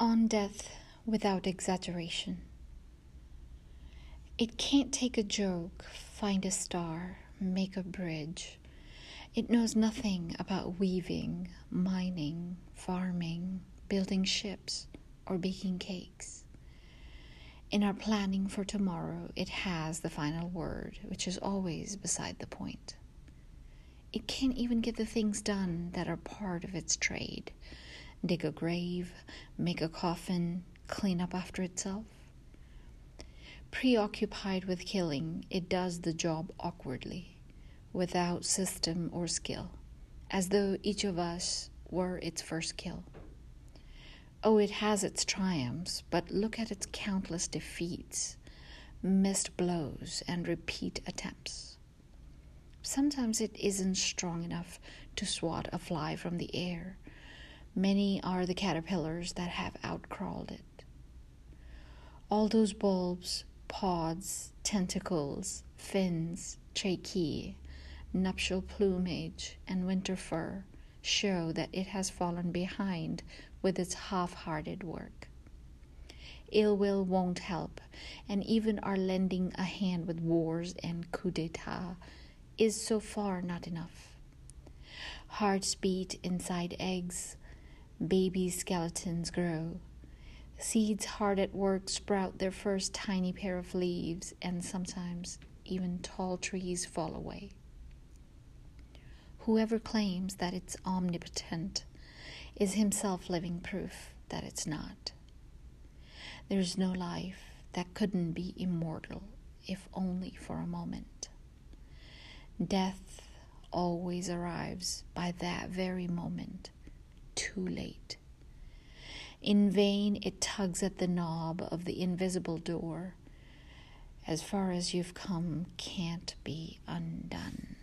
On death without exaggeration. It can't take a joke, find a star, make a bridge. It knows nothing about weaving, mining, farming, building ships, or baking cakes. In our planning for tomorrow, it has the final word, which is always beside the point. It can't even get the things done that are part of its trade dig a grave, make a coffin, clean up after itself. Preoccupied with killing, it does the job awkwardly, without system or skill, as though each of us were its first kill. Oh, it has its triumphs, but look at its countless defeats, missed blows, and repeat attempts. Sometimes it isn't strong enough to swat a fly from the air. Many are the caterpillars that have outcrawled it. All those bulbs, pods, tentacles, fins, tracheae, nuptial plumage, and winter fur show that it has fallen behind with its half hearted work. Ill will won't help, and even our lending a hand with wars and coup d'etat is so far not enough. Hearts beat inside eggs, baby skeletons grow. Seeds hard at work sprout their first tiny pair of leaves, and sometimes even tall trees fall away. Whoever claims that it's omnipotent is himself living proof that it's not. There's no life that couldn't be immortal if only for a moment. Death always arrives by that very moment, too late. In vain it tugs at the knob of the invisible door. As far as you've come can't be undone.